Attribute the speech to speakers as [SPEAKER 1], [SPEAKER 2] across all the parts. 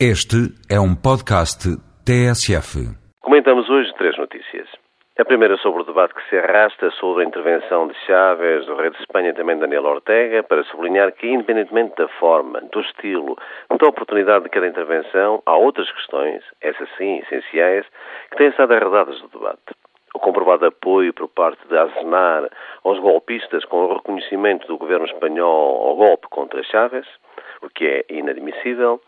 [SPEAKER 1] Este é um podcast TSF.
[SPEAKER 2] Comentamos hoje três notícias. A primeira sobre o debate que se arrasta sobre a intervenção de Chávez, do rei de Espanha e também Daniel Ortega, para sublinhar que, independentemente da forma, do estilo, da oportunidade de cada intervenção, há outras questões, essas sim, essenciais, que têm estado arredadas do debate. O comprovado apoio por parte de Aznar aos golpistas com o reconhecimento do governo espanhol ao golpe contra Chávez, o que é inadmissível,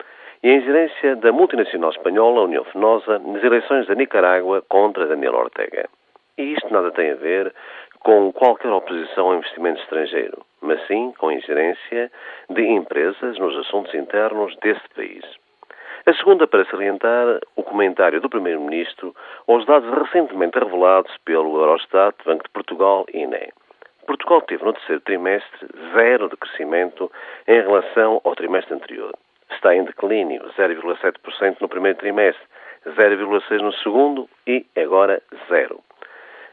[SPEAKER 2] e a ingerência da multinacional espanhola União Fenosa nas eleições da Nicarágua contra Daniel Ortega. E isto nada tem a ver com qualquer oposição ao investimento estrangeiro, mas sim com a ingerência de empresas nos assuntos internos desse país. A segunda para salientar o comentário do Primeiro-Ministro aos dados recentemente revelados pelo Eurostat, Banco de Portugal e INE. Portugal teve no terceiro trimestre zero de crescimento em relação ao trimestre anterior está em declínio, 0,7% no primeiro trimestre, 0,6% no segundo e agora zero.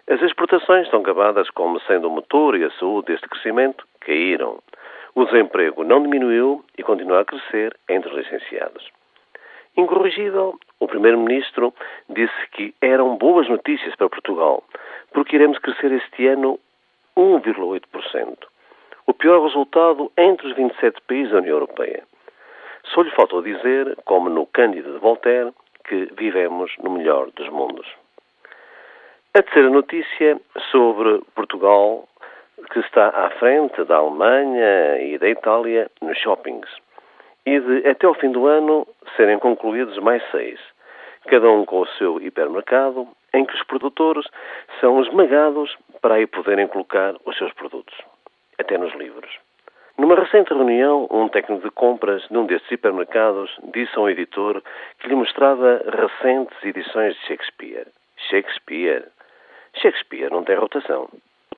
[SPEAKER 2] As exportações estão gabadas como sendo o motor e a saúde deste crescimento, caíram. O desemprego não diminuiu e continua a crescer entre os licenciados. Incorrigível, o Primeiro-Ministro disse que eram boas notícias para Portugal, porque iremos crescer este ano 1,8%. O pior resultado entre os 27 países da União Europeia. Só lhe faltou dizer, como no Cândido de Voltaire, que vivemos no melhor dos mundos. A terceira notícia sobre Portugal, que está à frente da Alemanha e da Itália nos shoppings, e de até ao fim do ano serem concluídos mais seis, cada um com o seu hipermercado, em que os produtores são esmagados para aí poderem colocar os seus produtos, até nos livros. Numa recente reunião, um técnico de compras de um destes hipermercados disse a um editor que lhe mostrava recentes edições de Shakespeare. Shakespeare? Shakespeare não tem rotação.